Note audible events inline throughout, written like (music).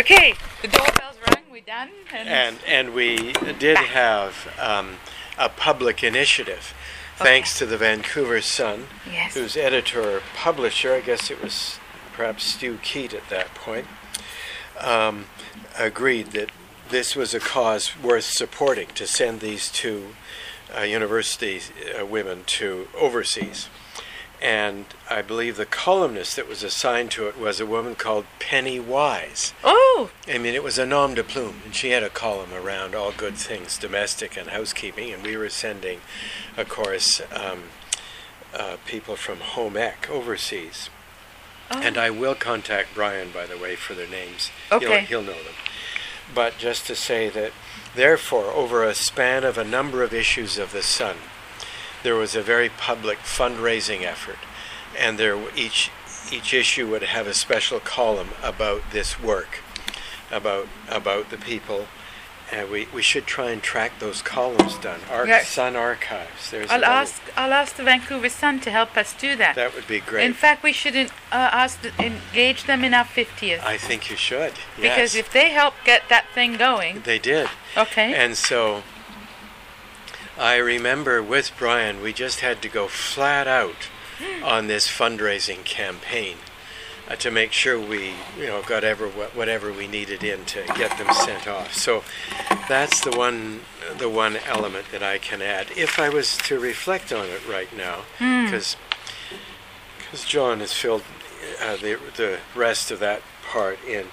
Okay, the doorbell's rung. we're done? And, and we did have um, a public initiative, thanks to the Vancouver Sun, Yes. whose editor publisher, I guess it was perhaps Stu Keate at that point, um, agreed that this was a cause worth supporting to send these two uh, university uh, women to overseas. And I believe the columnist that was assigned to it was a woman called Penny Wise. Oh, I mean, it was a nom de plume, and she had a column around all good things, domestic and housekeeping, and we were sending, of course, um, uh, people from home ec overseas. oh. And I will contact Brian, by the way, for their names. He'll, Okay. he'll know them. But just to say that, therefore, over a span of a number of issues of The Sun, there was a very public fundraising effort, and there each each issue would have a special column about this work, about about the people, and we, we should try and track those columns down. Our Yeah. Sun Archives. There's I'll ask. I'll ask the Vancouver Sun to help us do that. That would be great. In fact, we should uh, ask the, engage them in our fiftieth I think you should. Yes. because if they help get that thing going, they did. okay. And so I remember with Brian, we just had to go flat out on this fundraising campaign uh, to make sure we, you know, got ever wha- whatever we needed in to get them sent off. So that's the one, the one element that I can add. If I was to reflect on it right now, because John has filled uh, the the rest of that part in.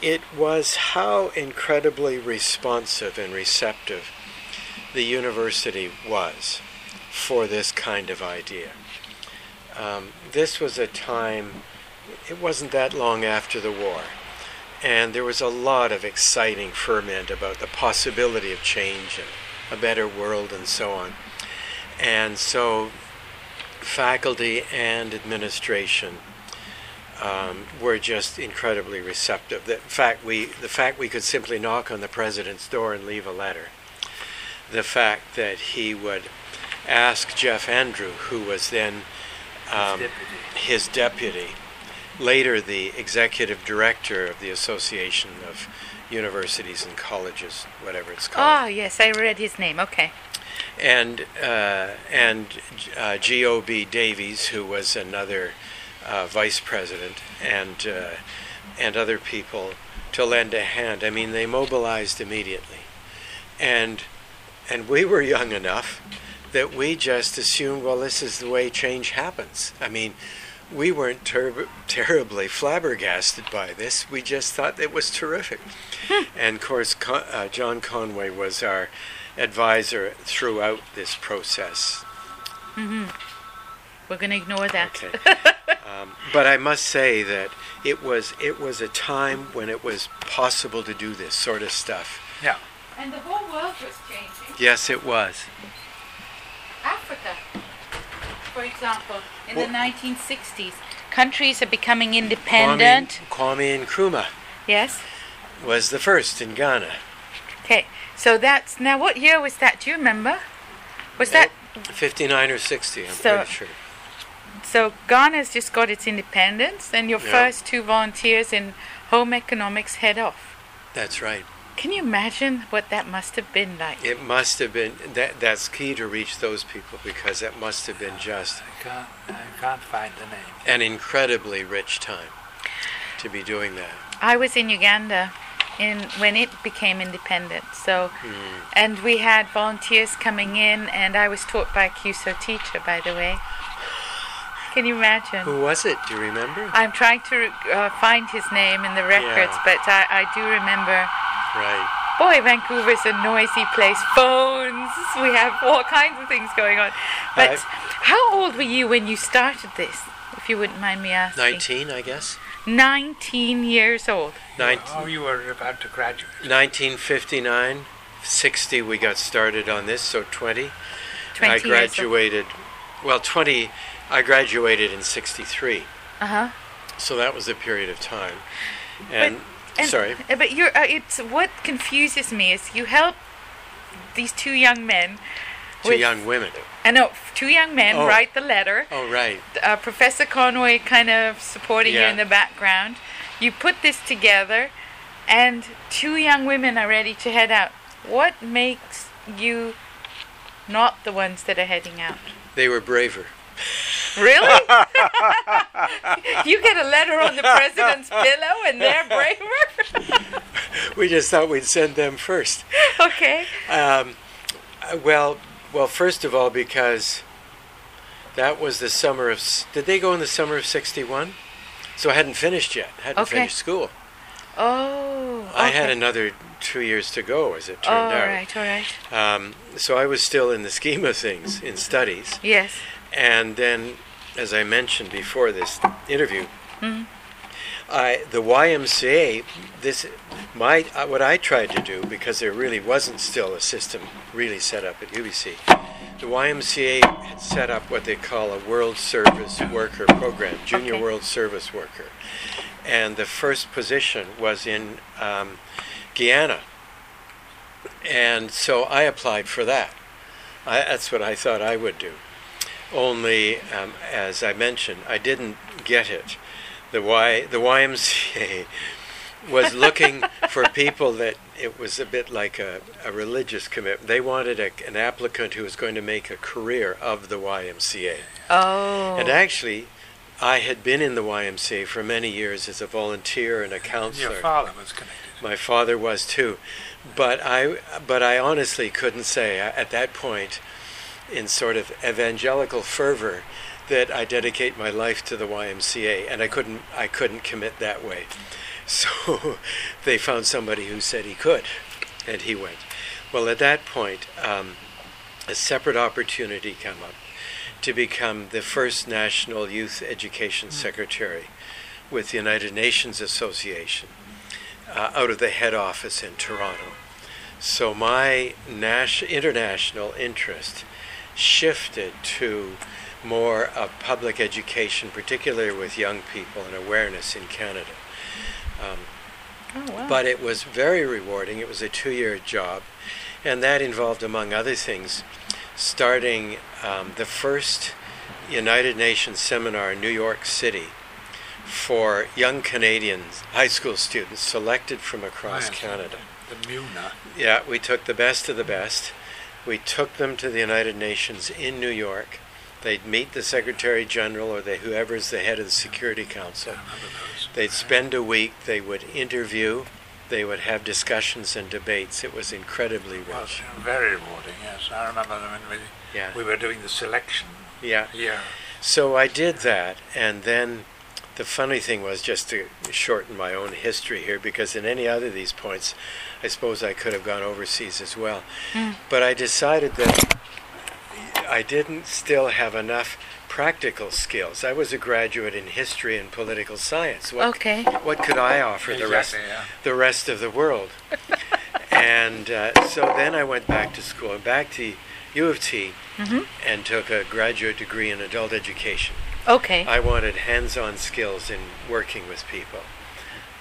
It was how incredibly responsive and receptive the university was for this kind of idea. Um, this was a time, it wasn't that long after the war, and there was a lot of exciting ferment about the possibility of change and a better world and so on. And so, faculty and administration um, were just incredibly receptive. The fact we, the fact we could simply knock on the president's door and leave a letter, the fact that he would ask Jeff Andrew, who was then um, deputy. his deputy, later the executive director of the Association of Universities and Colleges, whatever it's called Ah, yes, I read his name. Okay. and uh, and uh, G.O.B. Davies, who was another uh, vice president, and uh, and other people to lend a hand. I mean, they mobilized immediately, and and we were young enough that we just assumed, well, this is the way change happens. I mean. We weren't ter- terribly flabbergasted by this. We just thought it was terrific. (laughs) and of course, Con- uh, John Conway was our advisor throughout this process. We're going to ignore that. Okay. (laughs) um, but I must say that it was it was a time when it was possible to do this sort of stuff. Yeah. And the whole world was changing. Yes, it was. Africa, for example, in Well- the 1960s, countries are becoming Kwame, independent. Kwame Nkrumah Yes. was the first in Ghana. Okay. So that's now. What year was that? Do you remember? Was that 59 or 60, I'm So- pretty sure. so? Ghana's just got its independence, and your Yeah. first two volunteers in home economics head off. That's right. Can you imagine what that must have been like? It must have been that that's key to reach those people because it must have been just I can't, I can't find the name. an incredibly rich time to be doing that. I was in Uganda in when it became independent. So, Hmm. and we had volunteers coming in, and I was taught by a CUSO teacher, by the way. Can you imagine? Who was it? Do you remember? I'm trying to uh, find his name in the records, Yeah. but I, I do remember. Right. Boy, Vancouver's a noisy place. Phones, we have all kinds of things going on. But I've- how old were you when you started this? If you wouldn't mind me asking. 19, I guess. 19 years old. Nin- Oh, you were about to graduate. 1959, 60 we got started on this, so 20. 20 I years old. graduated, well, 20, I graduated in 63. Uh huh. So that was a period of time. And, And- sorry, uh, But you're. Uh, it's what confuses me is you help these two young men. two young women. I know two young men Oh. write the letter. Oh, right. Uh, Professor Conway kind of supporting you in the background. You put this together. and two young women are ready to head out. What makes you not the ones that are heading out? They were braver. (laughs) Really? (laughs) you get a letter on the president's pillow and they're braver? (laughs) We just thought we'd send them first. okay. Um, well, well, first of all, because that was the summer of. Did they go in the summer of '61? So I hadn't finished yet. Hadn't Okay. finished school. Oh. I had another two years to go, as it Oh, turned all out. right, all right. Um, so I was still in the scheme of things in studies, Yes. And then, as I mentioned before this interview, Mhm. I the YMCA. This my uh, what I tried to do because there really wasn't still a system really set up at UBC. The YMCA had set up what they call a World Service Worker Program, Junior Okay. World Service Worker, and the first position was in um, Guyana. And so I applied for that. I, that's what I thought I would do. Only, um, as I mentioned, I didn't get it. The Y, the YMCA (laughs) was looking for people that it was a bit like a, a religious commitment. They wanted a, an applicant who was going to make a career of the YMCA. Oh. And actually, I had been in the YMCA for many years as a volunteer and a counselor. Your father was connected. My father was too, but I but I honestly couldn't say at that point, in sort of evangelical fervor, that I dedicate my life to the YMCA, and I couldn't I couldn't commit that way. So (laughs) they found somebody who said he could, and he went. Well, at that point, um, a separate opportunity came up to become the first national youth education secretary with the United Nations Association uh, out of the head office in Toronto. So my nas- international interest shifted to more of public education, particularly with young people and awareness in Canada. Um, Oh, wow. but it was very rewarding. It was a two year job, and that involved, among other things, starting um, the first United Nations seminar in New York City for young Canadians, high school students selected from across Right. Canada. The Muna. Yeah, we took the best of the best. We took them to the United Nations in New York. They'd meet the Secretary General or the, whoever's the head of the Security I Council. remember those. They'd spend a week, they would interview, they would have discussions and debates. It was incredibly Well, very rewarding, yes. I remember them when we, Yeah. we were doing the selection Yeah. Yeah. So I did that, and then the funny thing was just to shorten my own history here, because in any other of these points, I suppose I could have gone overseas as well. Mm. But I decided that I didn't still have enough practical skills. I was a graduate in history and political science. What, Okay. what could I offer the rest Exactly, yeah. the rest of the world? (laughs) and uh, so then I went back to school, and back to U of T, Mhm. and took a graduate degree in adult education. Okay. I wanted hands-on skills in working with people,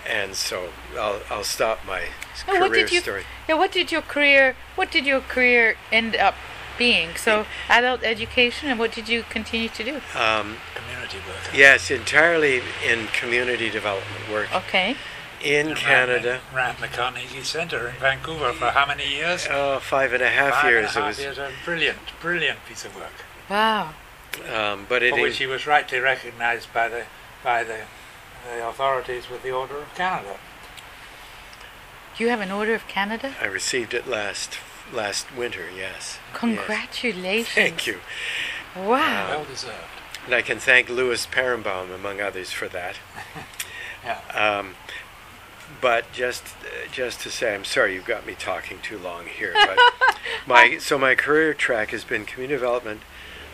and so I'll I'll stop my career what did you- story. Yeah, what did your career what did your career end up being? So adult education and what did you continue to do? Um, Community worker. yes, entirely in community development work Okay. in And Canada. Ran the, ran the Carnegie Center in Vancouver for how many years? Oh, five and a half Five and a years. half it was, years. A brilliant, brilliant piece of work. Wow. Um, but it for which is- he was rightly recognized by the by the, the authorities with the Order of Canada. You have an Order of Canada? I received it last last winter. Yes. Yes. Congratulations. Thank you. Wow. Well deserved. And I can thank Louis Perenbaum, among others, for that. (laughs) Yeah. Um, but just just to say, I'm sorry you've got me talking too long here. But (laughs) my so my career track has been community development,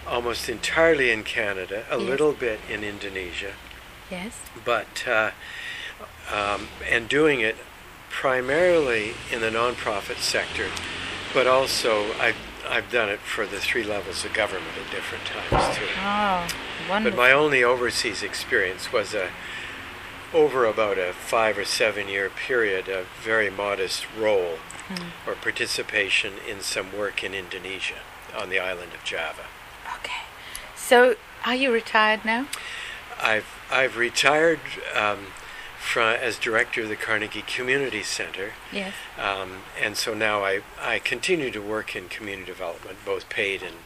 almost entirely in Canada, a Yes. little bit in Indonesia, yes. but uh, um, and doing it primarily in the nonprofit sector, but also I've I've done it for the three levels of government at different times too. Oh, wonderful. But my only overseas experience was a over about a five or seven year period, a very modest role Hmm. or participation in some work in Indonesia on the island of Java. Okay. So, are you retired now? I've I've retired um, fro- as director of the Carnegie Community Center. Yes. Um, and so now I, I continue to work in community development, both paid and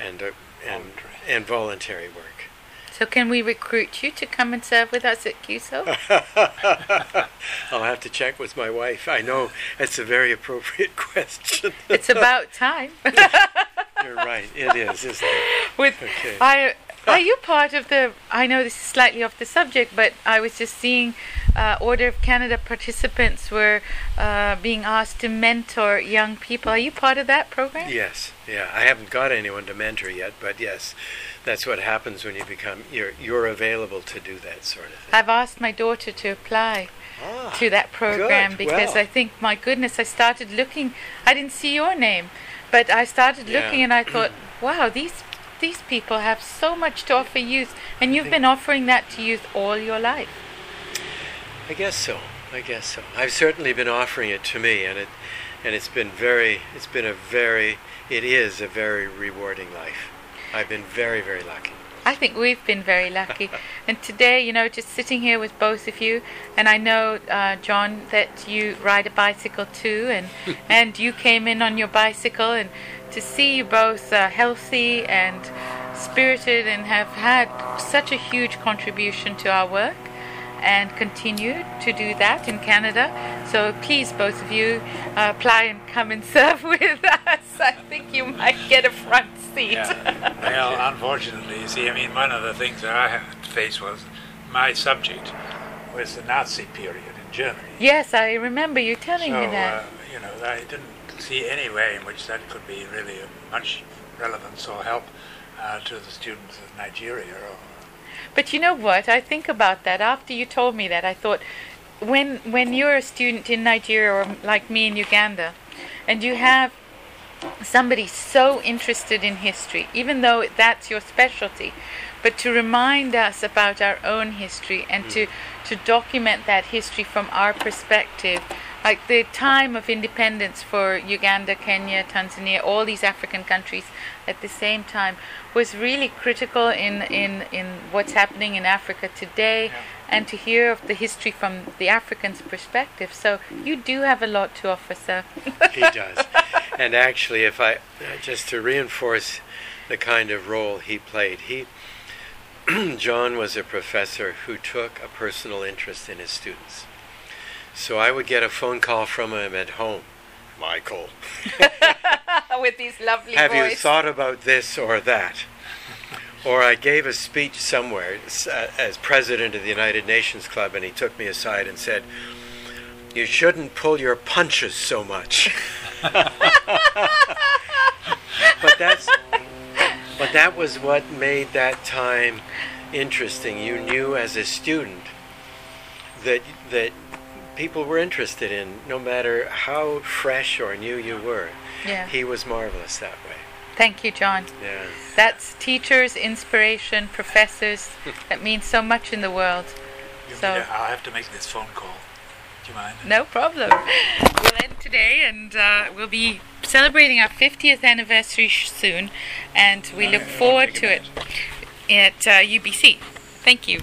and uh, and, Voluntary. and voluntary work. So can we recruit you to come and serve with us at CUSO? (laughs) I'll have to check with my wife. I know it's a very appropriate (laughs) question. it's about time. (laughs) You're right. It is, isn't it? (laughs) with Okay. I are you part of the I know this is slightly off the subject, but I was just seeing uh, Order of Canada participants were uh, being asked to mentor young people. Are you part of that program? Yes. Yeah. I haven't got anyone to mentor yet, but yes, that's what happens when you become you're you're available to do that sort of thing. I've asked my daughter to apply Ah, to that program good. because Well. I think, my goodness, I started looking. I didn't see your name, but I started Yeah. looking and I thought, wow, these these people have so much to offer youth, and you've been offering that to youth all your life. I guess so. I guess so. I've certainly been offering it to me, and it and it's been very. It's been a very. It is a very rewarding life. I've been very very lucky. I think we've been very lucky. (laughs) and today, you know, just sitting here with both of you, and I know, uh, John, that you ride a bicycle too, and (laughs) and you came in on your bicycle, and to see you both uh, healthy and spirited and have had such a huge contribution to our work and continue to do that in Canada. So please, both of you, uh, apply and come and (laughs) serve with us. (laughs) I think you might get a front seat. Yeah. well, unfortunately, you see, I mean, one of the things that I had to face was my subject was the Nazi period in Germany. Yes, I remember you telling so, me that. Uh, you know, I didn't see any way in which that could be really of much relevance or help uh, to the students of Nigeria. Or, But you know what? I think about that. After you told me that, I thought, when when you're a student in Nigeria or like me in Uganda, and you have somebody so interested in history, even though that's your specialty, but to remind us about our own history and hmm. to to document that history from our perspective. Like the time of independence for Uganda, Kenya, Tanzania, all these African countries at the same time was really critical in, in, in what's happening in Africa today and to hear of the history from the African's perspective. So you do have a lot to offer, sir. He does. And actually, if I just to reinforce the kind of role he played, he (clears throat) John was a professor who took a personal interest in his students. So I would get a phone call from him at home. Michael, (laughs) With these lovely have voice. you thought about this or that? Or I gave a speech somewhere uh, as president of the United Nations Club, and he took me aside and said, "You shouldn't pull your punches so much." (laughs) but that's but that was what made that time interesting. You knew as a student that that people were interested in, no matter how fresh or new you were. yeah. He was marvelous that way. Thank you, John. Yeah. That's teachers, inspiration, professors. that means so much in the world. you So- mean, uh, I'll have to make this phone call. Do you mind? No problem. We'll end today and uh, we'll be celebrating our 50th anniversary sh- soon, and we look Alright, forward to it at uh, UBC. Thank you.